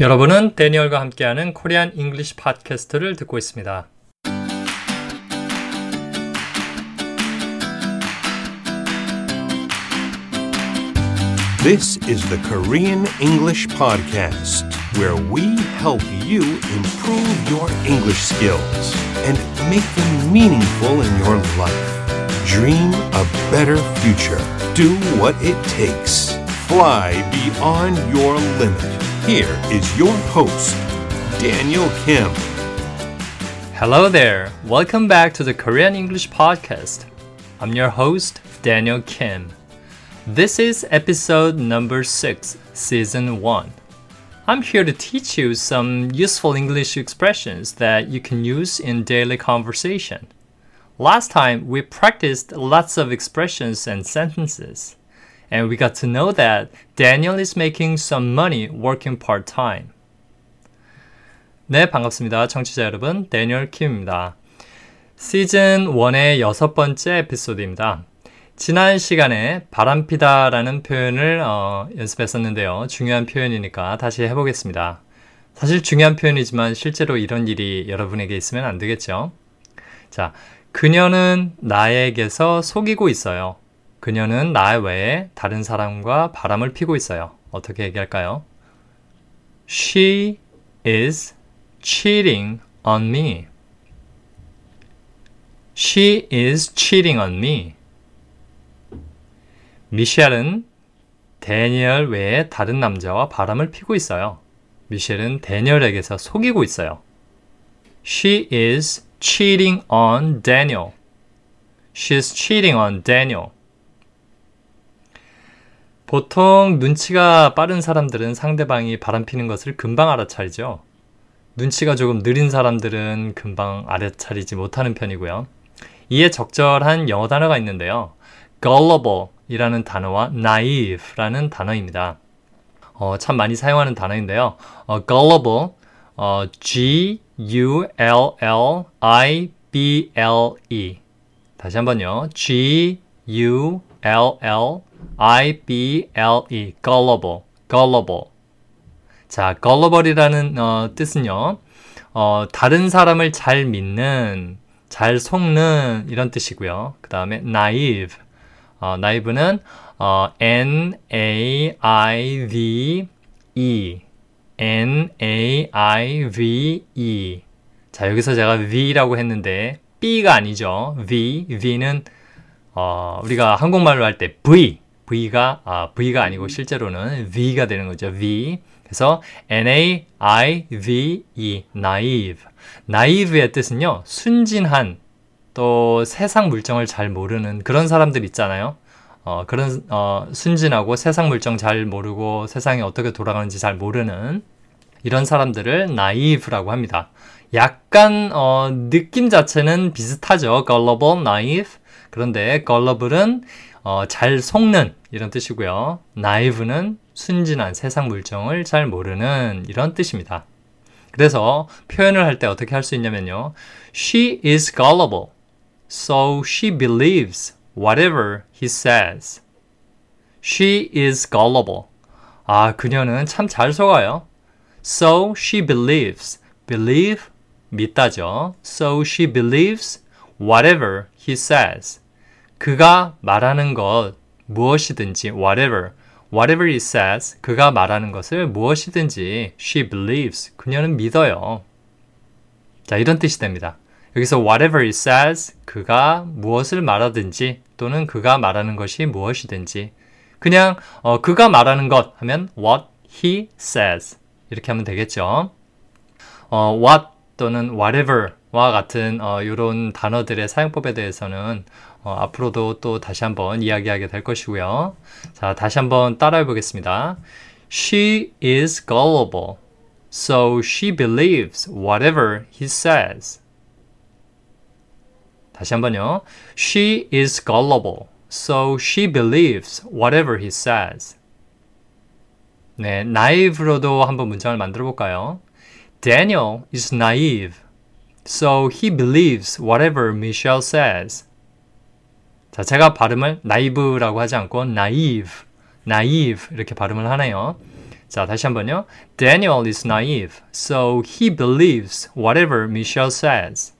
여러분은 데니얼과 함께하는 코리안 잉글리시 팟캐스트를 듣고 있습니다. This is the Korean English Podcast, where we help you improve your English skills and make them meaningful in your life. Dream a better future. Do what it takes. Fly beyond your limit. Here is your host, Daniel Kim. Hello there. Welcome back to the Korean English Podcast. I'm your host, Daniel Kim. This is episode number 6, season 1. I'm here to teach you some useful English expressions that you can use in daily conversation. Last time, we practiced lots of expressions and sentences, and we got to know that Daniel is making some money working part time. 네, 반갑습니다. 청취자 여러분, 데니얼 킴입니다. 시즌 1의 여섯 번째 에피소드입니다. 지난 시간에 바람피다라는 표현을 어, 연습했었는데요. 중요한 표현이니까 다시 해보겠습니다. 사실 중요한 표현이지만 실제로 이런 일이 여러분에게 있으면 안 되겠죠. 자, 그녀는 나에게서 속이고 있어요. 그녀는 나 외에 다른 사람과 바람을 피고 있어요. 어떻게 얘기할까요? She is cheating on me. She is cheating on me. 미셸은 데니얼 외에 다른 남자와 바람을 피고 있어요. 미셸은 데니얼에게서 속이고 있어요. She is cheating on Daniel. She's cheating on Daniel. 보통 눈치가 빠른 사람들은 상대방이 바람 피는 것을 금방 알아차리죠. 눈치가 조금 느린 사람들은 금방 알아차리지 못하는 편이고요. 이에 적절한 영어 단어가 있는데요. gullible 이라는 단어와 naive라는 단어입니다. 어, 참 많이 사용하는 단어인데요. 어, gullible, 어, G U L L I B L E. 다시 한번요. G U L L I B L E. gullible, gullible. 자, gullible이라는 어, 뜻은요. 어, 다른 사람을 잘 믿는, 잘 속는 이런 뜻이고요. 그 다음에 naive. 어, naive는 어, N A I V E N A I V E 자 여기서 제가 V라고 했는데 B가 아니죠. V V는 어, 우리가 한국말로 할 때 V V가 아, V가 아니고 실제로는 V가 되는 거죠. V 그래서 N A I V E naive naive의 뜻은요 순진한 또 세상 물정을 잘 모르는 그런 사람들 있잖아요. 어, 그런 어, 순진하고 세상 물정 잘 모르고 세상이 어떻게 돌아가는지 잘 모르는 이런 사람들을 나이브라고 합니다. 약간 어, 느낌 자체는 비슷하죠. gullible, naive. 그런데 gullible은 어, 잘 속는 이런 뜻이고요. naive는 순진한 세상 물정을 잘 모르는 이런 뜻입니다. 그래서 표현을 할 때 어떻게 할 수 있냐면요. She is gullible. So she believes whatever he says. She is gullible. 아, 그녀는 참 잘 속아요. So she believes. believe 믿다죠. So she believes whatever he says. 그가 말하는 것 무엇이든지 whatever whatever he says 그가 말하는 것을 무엇이든지 she believes 그녀는 믿어요. 자, 이런 뜻이 됩니다. 여기서 whatever he says 그가 무엇을 말하든지 또는 그가 말하는 것이 무엇이든지 그냥 어, 그가 말하는 것 하면 what he says 이렇게 하면 되겠죠. 어, what 또는 whatever와 같은 어, 이런 단어들의 사용법에 대해서는 어, 앞으로도 또 다시 한번 이야기하게 될 것이고요. 자, 다시 한번 따라해 보겠습니다. She is gullible, so she believes whatever he says. 다시 한번요. She is gullible, so she believes whatever he says. 네, naive로도 한번 문장을 만들어 볼까요? Daniel is naive, so he believes whatever Michelle says. 자, 제가 발음을 naive라고 하지 않고 naive, naive 이렇게 발음을 하네요. 자, 다시 한번요. Daniel is naive, so he believes whatever Michelle says.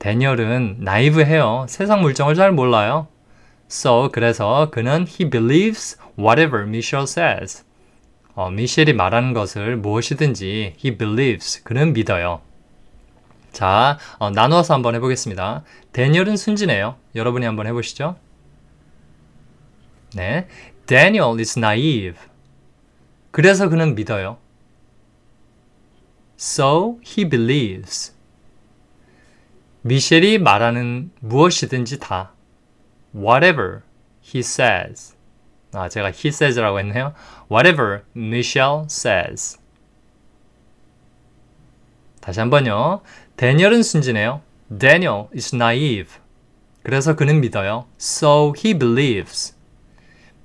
데니얼은 나이브해요. 세상 물정을 잘 몰라요. So, 그래서 그는 he believes whatever Michelle says. 어, 미셸이 말하는 것을 무엇이든지 he believes, 그는 믿어요. 자, 어, 나누어서 한번 해보겠습니다. 데니얼은 순진해요. 여러분이 한번 해보시죠. 네, Daniel is naive. 그래서 그는 믿어요. So he believes. 미셸이 말하는 무엇이든지 다 whatever he says. 아, 제가 he says라고 했네요. Whatever Michelle says. 다시 한번요. 데니얼은 순진해요. Daniel is naive. 그래서 그는 믿어요. So he believes.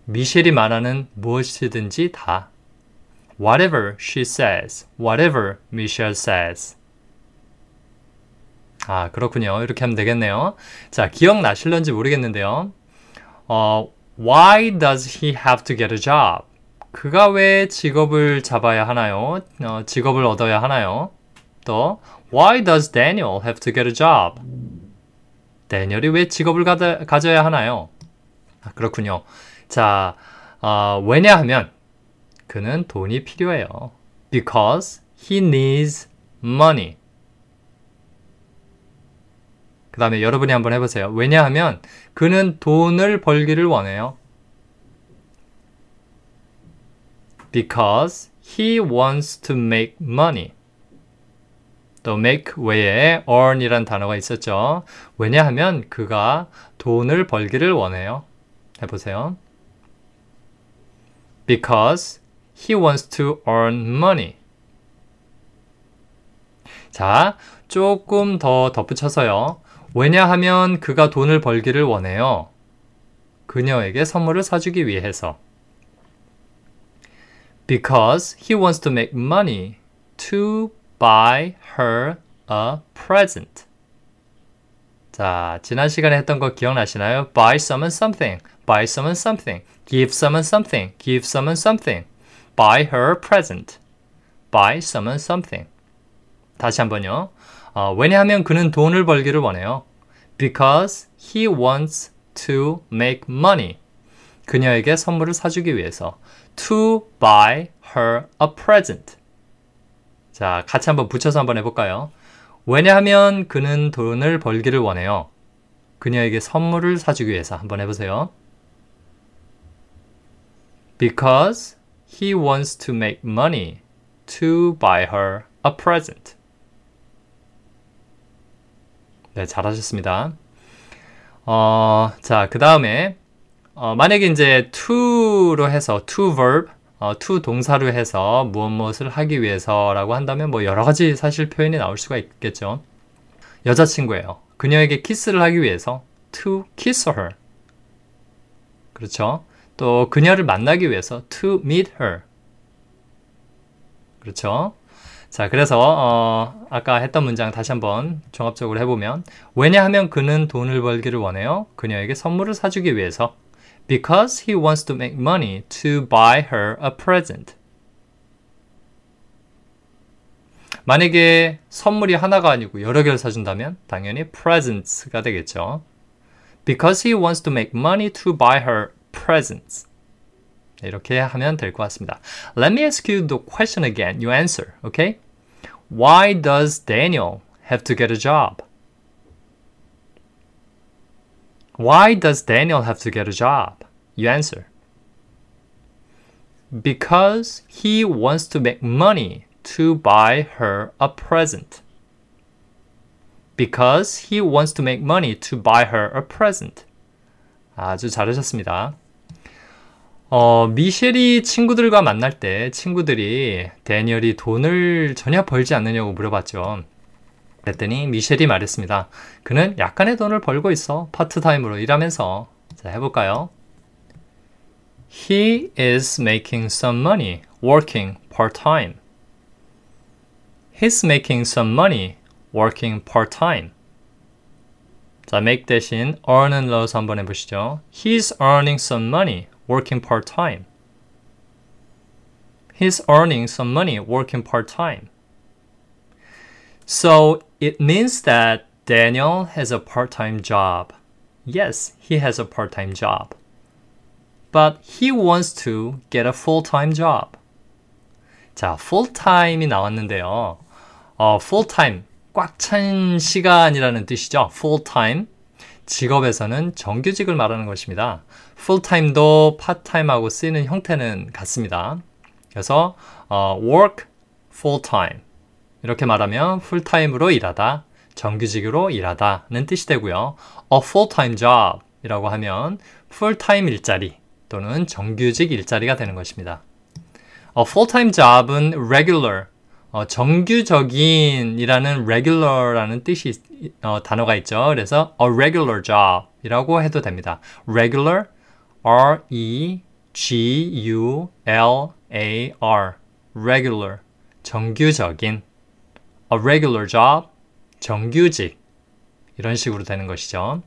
미셸이 말하는 무엇이든지 다. Whatever she says. Whatever Michelle says. 아, 그렇군요. 이렇게 하면 되겠네요. 자, 기억나실런지 모르겠는데요. 어, why does he have to get a job? 그가 왜 직업을 잡아야 하나요? 어, 직업을 얻어야 하나요? 또, why does Daniel have to get a job? 데니얼이 왜 직업을 가다, 가져 야 하나요? 아, 그렇군요. 자, 어, 왜냐하면 그는 돈이 필요해요. Because he needs money. 그 다음에 여러분이 한번 해보세요. 왜냐하면 그는 돈을 벌기를 원해요. Because he wants to make money. 또 make 외에 earn이란 단어가 있었죠. 왜냐하면 그가 돈을 벌기를 원해요. 해보세요. Because he wants to earn money. 자, 조금 더 덧붙여서요. 왜냐하면 그가 돈을 벌기를 원해요. 그녀에게 선물을 사주기 위해서. Because he wants to make money to buy her a present. 자, 지난 시간에 했던 거 기억나시나요? Buy someone something, buy someone something, give someone something, give someone something, buy her a present, buy someone something. 다시 한번요. 어, 왜냐하면 그는 돈을 벌기를 원해요. Because he wants to make money. 그녀에게 선물을 사주기 위해서. To buy her a present. 자, 같이 한번 붙여서 한번 해볼까요? 왜냐하면 그는 돈을 벌기를 원해요. 그녀에게 선물을 사주기 위해서 한번 해보세요. Because he wants to make money to buy her a present. 네, 잘하셨습니다. 어, 자, 그 다음에, 어, 만약에 이제 to로 해서, to verb, 어, to 동사로 해서 무엇 무엇을 하기 위해서라고 한다면 뭐 여러 가지 사실 표현이 나올 수가 있겠죠. 여자친구예요. 그녀에게 키스를 하기 위해서 to kiss her. 그렇죠. 또 그녀를 만나기 위해서 to meet her. 그렇죠. 자, 그래서 어, 아까 했던 문장 다시 한번 종합적으로 해보면 왜냐하면 그는 돈을 벌기를 원해요. 그녀에게 선물을 사주기 위해서 because he wants to make money to buy her a present. 만약에 선물이 하나가 아니고 여러 개를 사준다면 당연히 presents가 되겠죠. Because he wants to make money to buy her presents. 이렇게 하면 될 것 같습니다. Let me ask you the question again. You answer, okay? Why does Daniel have to get a job? Why does Daniel have to get a job? You answer. Because he wants to make money to buy her a present. Because he wants to make money to buy her a present. 아주 잘하셨습니다. 어, 미셸이 친구들과 만날 때 친구들이 데니얼이 돈을 전혀 벌지 않느냐고 물어봤죠. 그랬더니 미셸이 말했습니다. 그는 약간의 돈을 벌고 있어. 파트타임으로 일하면서. 자, 해볼까요? He is making some money working part-time. He's making some money working part-time. 자, make 대신 earn은 넣어서 한번 해보시죠. He's earning some money working part-time. He's earning some money working part time. So it means that Daniel has a part time job. Yes, he has a part time job. But he wants to get a full time job. 자, full time이 나왔는데요. 어, full time. 꽉 찬 시간이라는 뜻이죠. full time. 직업에서는 정규직을 말하는 것입니다. full time도 part time하고 쓰이는 형태는 같습니다. 그래서 어, work full time 이렇게 말하면 풀타임으로 일하다, 정규직으로 일하다는 뜻이 되고요. a full time job 이라고 하면 풀타임 일자리 또는 정규직 일자리가 되는 것입니다. a full time job은 regular 어, 정규적인이라는 regular라는 뜻이 어, 단어가 있죠. 그래서 a regular job 이라고 해도 됩니다. regular R E G U L A R regular 정규적인 a regular job 정규직 이런 식으로 되는 것이죠.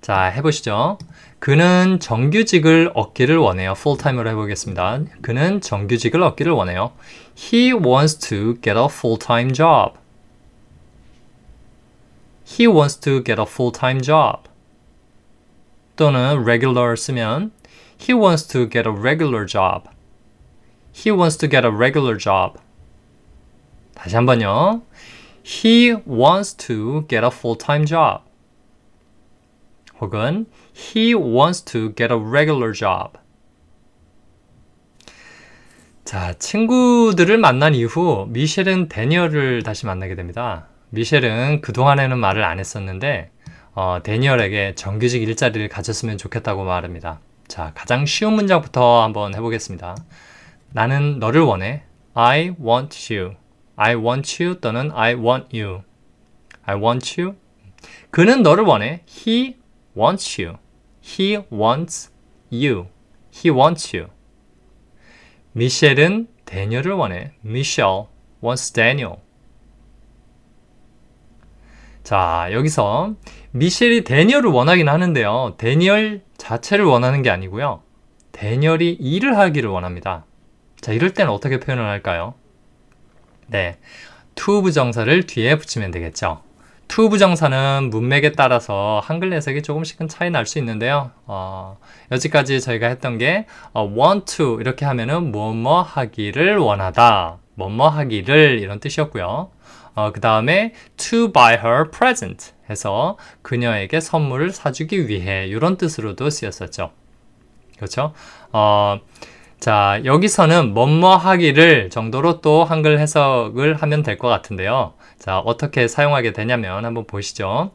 자, 해보시죠. 그는 정규직을 얻기를 원해요. fulltime으로 해보겠습니다. 그는 정규직을 얻기를 원해요. He wants to get a full-time job. He wants to get a full-time job. 또는 regular 쓰면 He wants to get a regular job. He wants to get a regular job. 다시 한번요. He wants to get a full-time job. 혹은 He wants to get a regular job. 자, 친구들을 만난 이후 미셸은 데니얼을 다시 만나게 됩니다. 미셸은 그동안에는 말을 안 했었는데 어, 데니얼에게 정규직 일자리를 가졌으면 좋겠다고 말합니다. 자, 가장 쉬운 문장부터 한번 해보겠습니다. 나는 너를 원해. I want you. I want you 또는 I want you. I want you. 그는 너를 원해. He wants you. He wants you. He wants you. 미셸은 데니얼을 원해. Michelle wants Daniel. 자, 여기서 미셸이 데니얼을 원하긴 하는데요. 데니얼 자체를 원하는 게 아니고요. 데니얼이 일을 하기를 원합니다. 자, 이럴 때는 어떻게 표현을 할까요? 네. to 부정사를 뒤에 붙이면 되겠죠. to 부정사는 문맥에 따라서 한글 해석이 조금씩은 차이 날 수 있는데요. 어, 여지까지 저희가 했던 게 어, want to 이렇게 하면은 뭐뭐 하기를 원하다. 뭐뭐 하기를 이런 뜻이었고요. 어, 그 다음에 to buy her present 해서 그녀에게 선물을 사주기 위해 이런 뜻으로도 쓰였었죠. 그렇죠? 어, 자, 여기서는 뭐뭐 하기를 정도로 또 한글 해석을 하면 될 것 같은데요. 자, 어떻게 사용하게 되냐면 한번 보시죠.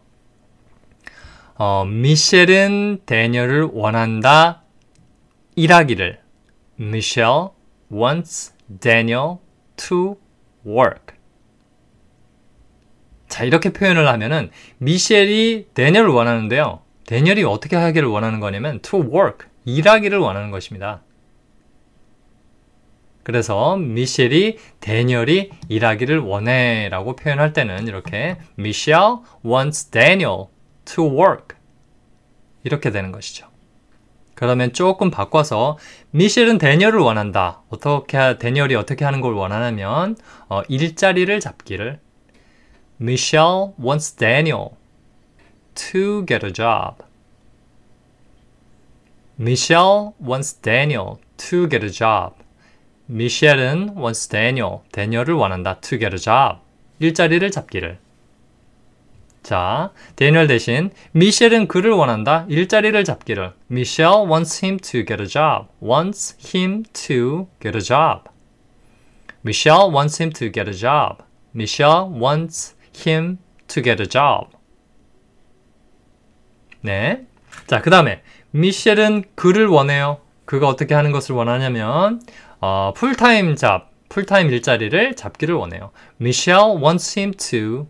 어, 미셸은 데니얼을 원한다. 일하기를. Michelle wants Daniel to work. 자, 이렇게 표현을 하면은 미셸이 데니얼을 원하는데요. 데니얼이 어떻게 하기를 원하는 거냐면 to work. 일하기를 원하는 것입니다. 그래서 미셸이 데니얼이 일하기를 원해라고 표현할 때는 이렇게 Michelle wants Daniel to work 이렇게 되는 것이죠. 그러면 조금 바꿔서 미셸은 데니얼을 원한다. 어떻게 데니얼이 어떻게 하는 걸 원하냐면 어, 일자리를 잡기를 Michelle wants Daniel to get a job. Michelle wants Daniel to get a job. 미셸은 wants Daniel, 데니얼을 원한다. to get a job. 일자리를 잡기를. 자, 데니얼 대신 미셸은 그를 원한다. 일자리를 잡기를. Michelle wants him to get a job. wants him to get a job. Michelle wants him to get a job. Michelle wants him to get a job. 네. 자, 그 다음에 미셸은 그를 원해요. 그가 어떻게 하는 것을 원하냐면 어, 풀타임 잡, 풀타임 일자리를 잡기를 원해요. Michelle wants him to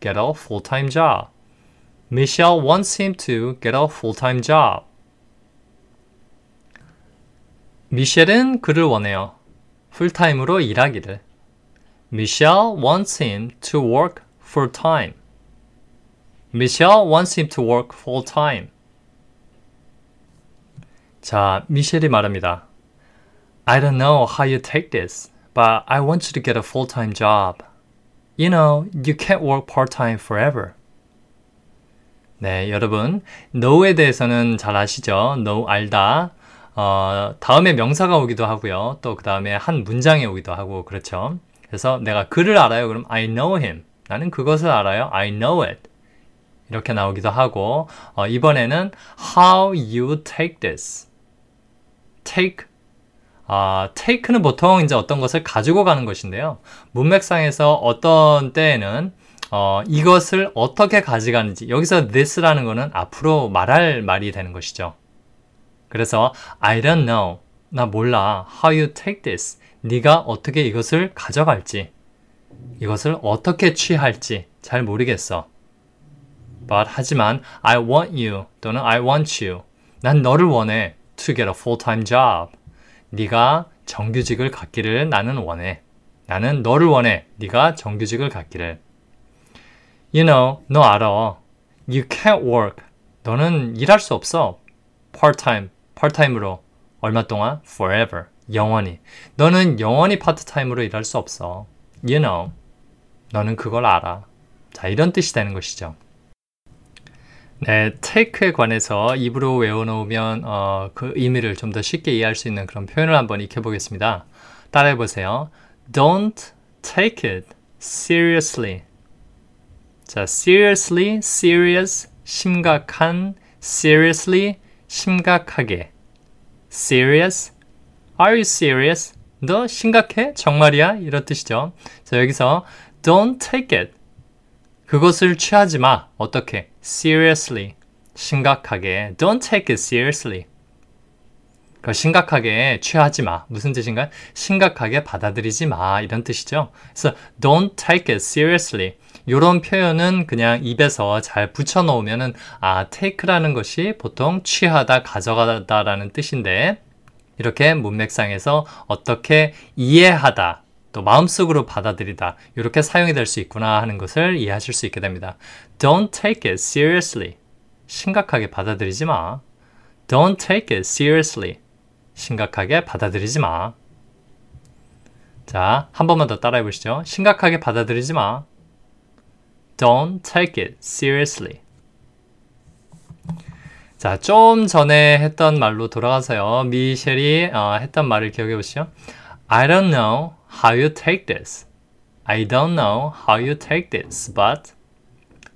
get a full-time job. Michelle wants him to get a full-time job. 미셸은 그를 원해요. 풀타임으로 일하기를. Michelle wants him to work full-time. Michelle wants him to work full-time. 자, 미셸이 말합니다. I don't know how you take this, but I want you to get a full-time job. You know, you can't work part-time forever. 네, 여러분, know에 대해서는 잘 아시죠? know 알다. 어, 다음에 명사가 오기도 하고요. 또 그 다음에 한 문장에 오기도 하고 그렇죠. 그래서 내가 그를 알아요. 그럼 I know him. 나는 그것을 알아요. I know it. 이렇게 나오기도 하고 어, 이번에는 how you take this. take 아, take는 보통 이제 어떤 것을 가지고 가는 것인데요. 문맥상에서 어떤 때에는 어, 이것을 어떻게 가져가는지 여기서 this라는 거는 앞으로 말할 말이 되는 것이죠. 그래서 I don't know. 나 몰라. How you take this. 네가 어떻게 이것을 가져갈지. 이것을 어떻게 취할지 잘 모르겠어. But 하지만 I want you 또는 I want you. 난 너를 원해. To get a full-time job. 네가 정규직을 갖기를 나는 원해. 나는 너를 원해. 네가 정규직을 갖기를. You know, 너 알아. You can't work. 너는 일할 수 없어. part-time, part-time으로. 얼마 동안? forever. 영원히. 너는 영원히 파트타임으로 일할 수 없어. You know. 너는 그걸 알아. 자, 이런 뜻이 되는 것이죠. 네, take에 관해서 입으로 외워놓으면 어, 그 의미를 좀 더 쉽게 이해할 수 있는 그런 표현을 한번 익혀보겠습니다. 따라해보세요. Don't take it seriously. 자, seriously, serious, 심각한, seriously, 심각하게. serious, are you serious? 너 심각해? 정말이야? 이런 뜻이죠. 자, 여기서 don't take it. 그것을 취하지 마. 어떻게? Seriously. 심각하게. Don't take it seriously. 그 심각하게 취하지 마. 무슨 뜻인가요? 심각하게 받아들이지 마. 이런 뜻이죠. 그래서 don't take it seriously. 이런 표현은 그냥 입에서 잘 붙여놓으면은 아, take라는 것이 보통 취하다, 가져가다라는 뜻인데 이렇게 문맥상에서 어떻게 이해하다, 또 마음속으로 받아들이다 이렇게 사용이 될 수 있구나 하는 것을 이해하실 수 있게 됩니다. Don't take it seriously. 심각하게 받아들이지 마. Don't take it seriously. 심각하게 받아들이지 마. 자, 한 번만 더 따라해 보시죠. 심각하게 받아들이지 마. Don't take it seriously. 자, 좀 전에 했던 말로 돌아가서요. 미셸이 어, 했던 말을 기억해 보시죠. I don't know how you take this. I don't know how you take this, but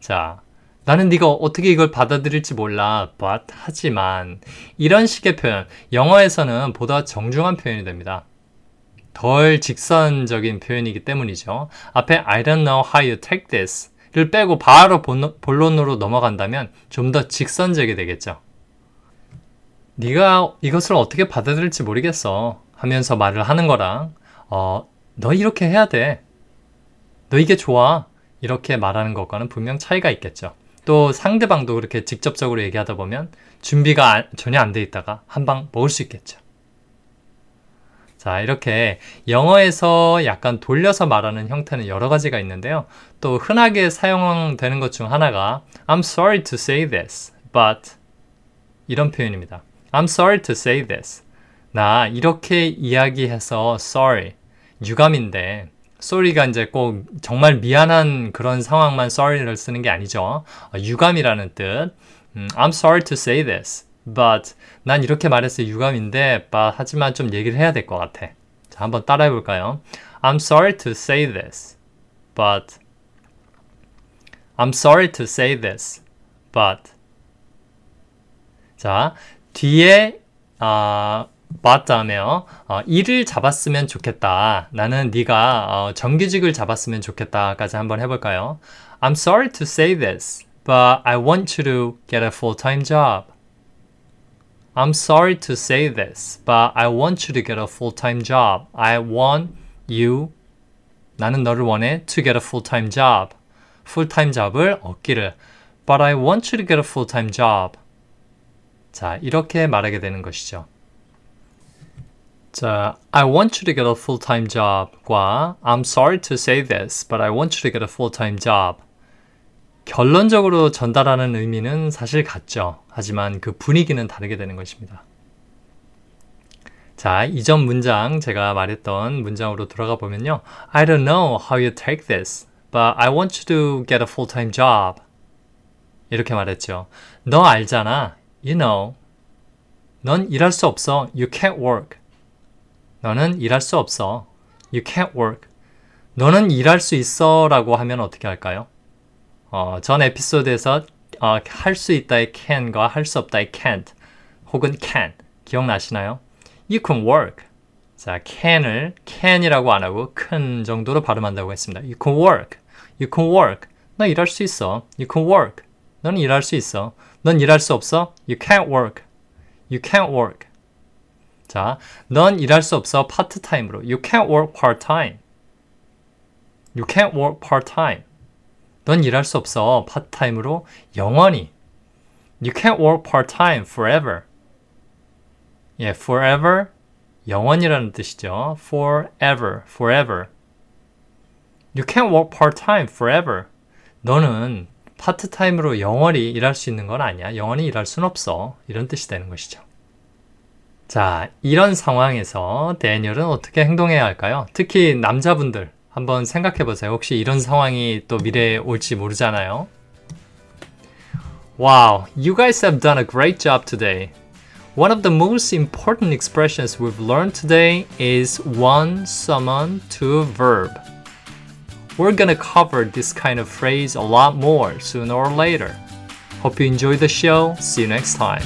자, 나는 네가 어떻게 이걸 받아들일지 몰라. but 하지만 이런 식의 표현 영어에서는 보다 정중한 표현이 됩니다. 덜 직선적인 표현이기 때문이죠. 앞에 I don't know how you take this를 빼고 바로 본론으로 넘어간다면 좀 더 직선적이 되겠죠. 네가 이것을 어떻게 받아들일지 모르겠어 하면서 말을 하는 거랑 어, 너 이렇게 해야 돼. 너 이게 좋아. 이렇게 말하는 것과는 분명 차이가 있겠죠. 또 상대방도 그렇게 직접적으로 얘기하다 보면 준비가 전혀 안 돼 있다가 한 방 먹을 수 있겠죠. 자, 이렇게 영어에서 약간 돌려서 말하는 형태는 여러 가지가 있는데요. 또 흔하게 사용되는 것 중 하나가 I'm sorry to say this, but 이런 표현입니다. I'm sorry to say this. 나 이렇게 이야기해서 sorry. 유감인데 sorry가 이제 꼭 정말 미안한 그런 상황만 sorry를 쓰는 게 아니죠. 어, 유감이라는 뜻. 음, I'm sorry to say this, but 난 이렇게 말했어요. 유감인데, but 하지만 좀 얘기를 해야 될 것 같아. 자, 한번 따라해 볼까요? I'm sorry to say this, but I'm sorry to say this, but 자, 뒤에 아 어, 봤다며 어, 일을 잡았으면 좋겠다. 나는 네가 어, 정규직을 잡았으면 좋겠다까지 한번 해볼까요? I'm sorry to say this, but I want you to get a full-time job. I'm sorry to say this, but I want you to get a full-time job. I want you 나는 너를 원해 to get a full-time job. full-time job을 얻기를. But I want you to get a full-time job. 자, 이렇게 말하게 되는 것이죠. 자, I want you to get a full-time job과 I'm sorry to say this, but I want you to get a full-time job. 결론적으로 전달하는 의미는 사실 같죠. 하지만 그 분위기는 다르게 되는 것입니다. 자, 이전 문장 제가 말했던 문장으로 돌아가 보면요. I don't know how you take this, but I want you to get a full-time job. 이렇게 말했죠. 너 알잖아. You know. 넌 일할 수 없어. You can't work. 너는 일할 수 없어. You can't work. 너는 일할 수 있어 라고 하면 어떻게 할까요? 어, 전 에피소드에서 어, 할수 있다의 can과 할 수 없다의 can't 혹은 can 기억나시나요? You can work. 자, can을 can이라고 안 하고 큰 정도로 발음한다고 했습니다. You can work. You can work. 너 일할 수 있어. You can work. 넌 일할 수 있어. 넌 일할 수 없어. You can't work. You can't work. 자, 넌 일할 수 없어 파트타임으로. You can't work part-time. You can't work part-time. 넌 일할 수 없어 파트타임으로 영원히. You can't work part-time forever. 예, forever 영원이라는 뜻이죠. forever, forever. You can't work part-time forever. 너는 파트타임으로 영원히 일할 수 있는 건 아니야. 영원히 일할 순 없어. 이런 뜻이 되는 것이죠. 자, 이런 상황에서 데니얼은 어떻게 행동해야 할까요? 특히 남자분들 한번 생각해 보세요. 혹시 이런 상황이 또 미래에 올지 모르잖아요. Wow, you guys have done a great job today. One of the most important expressions we've learned today is one summon to verb. We're gonna cover this kind of phrase a lot more sooner or later. Hope you enjoy the show. See you next time.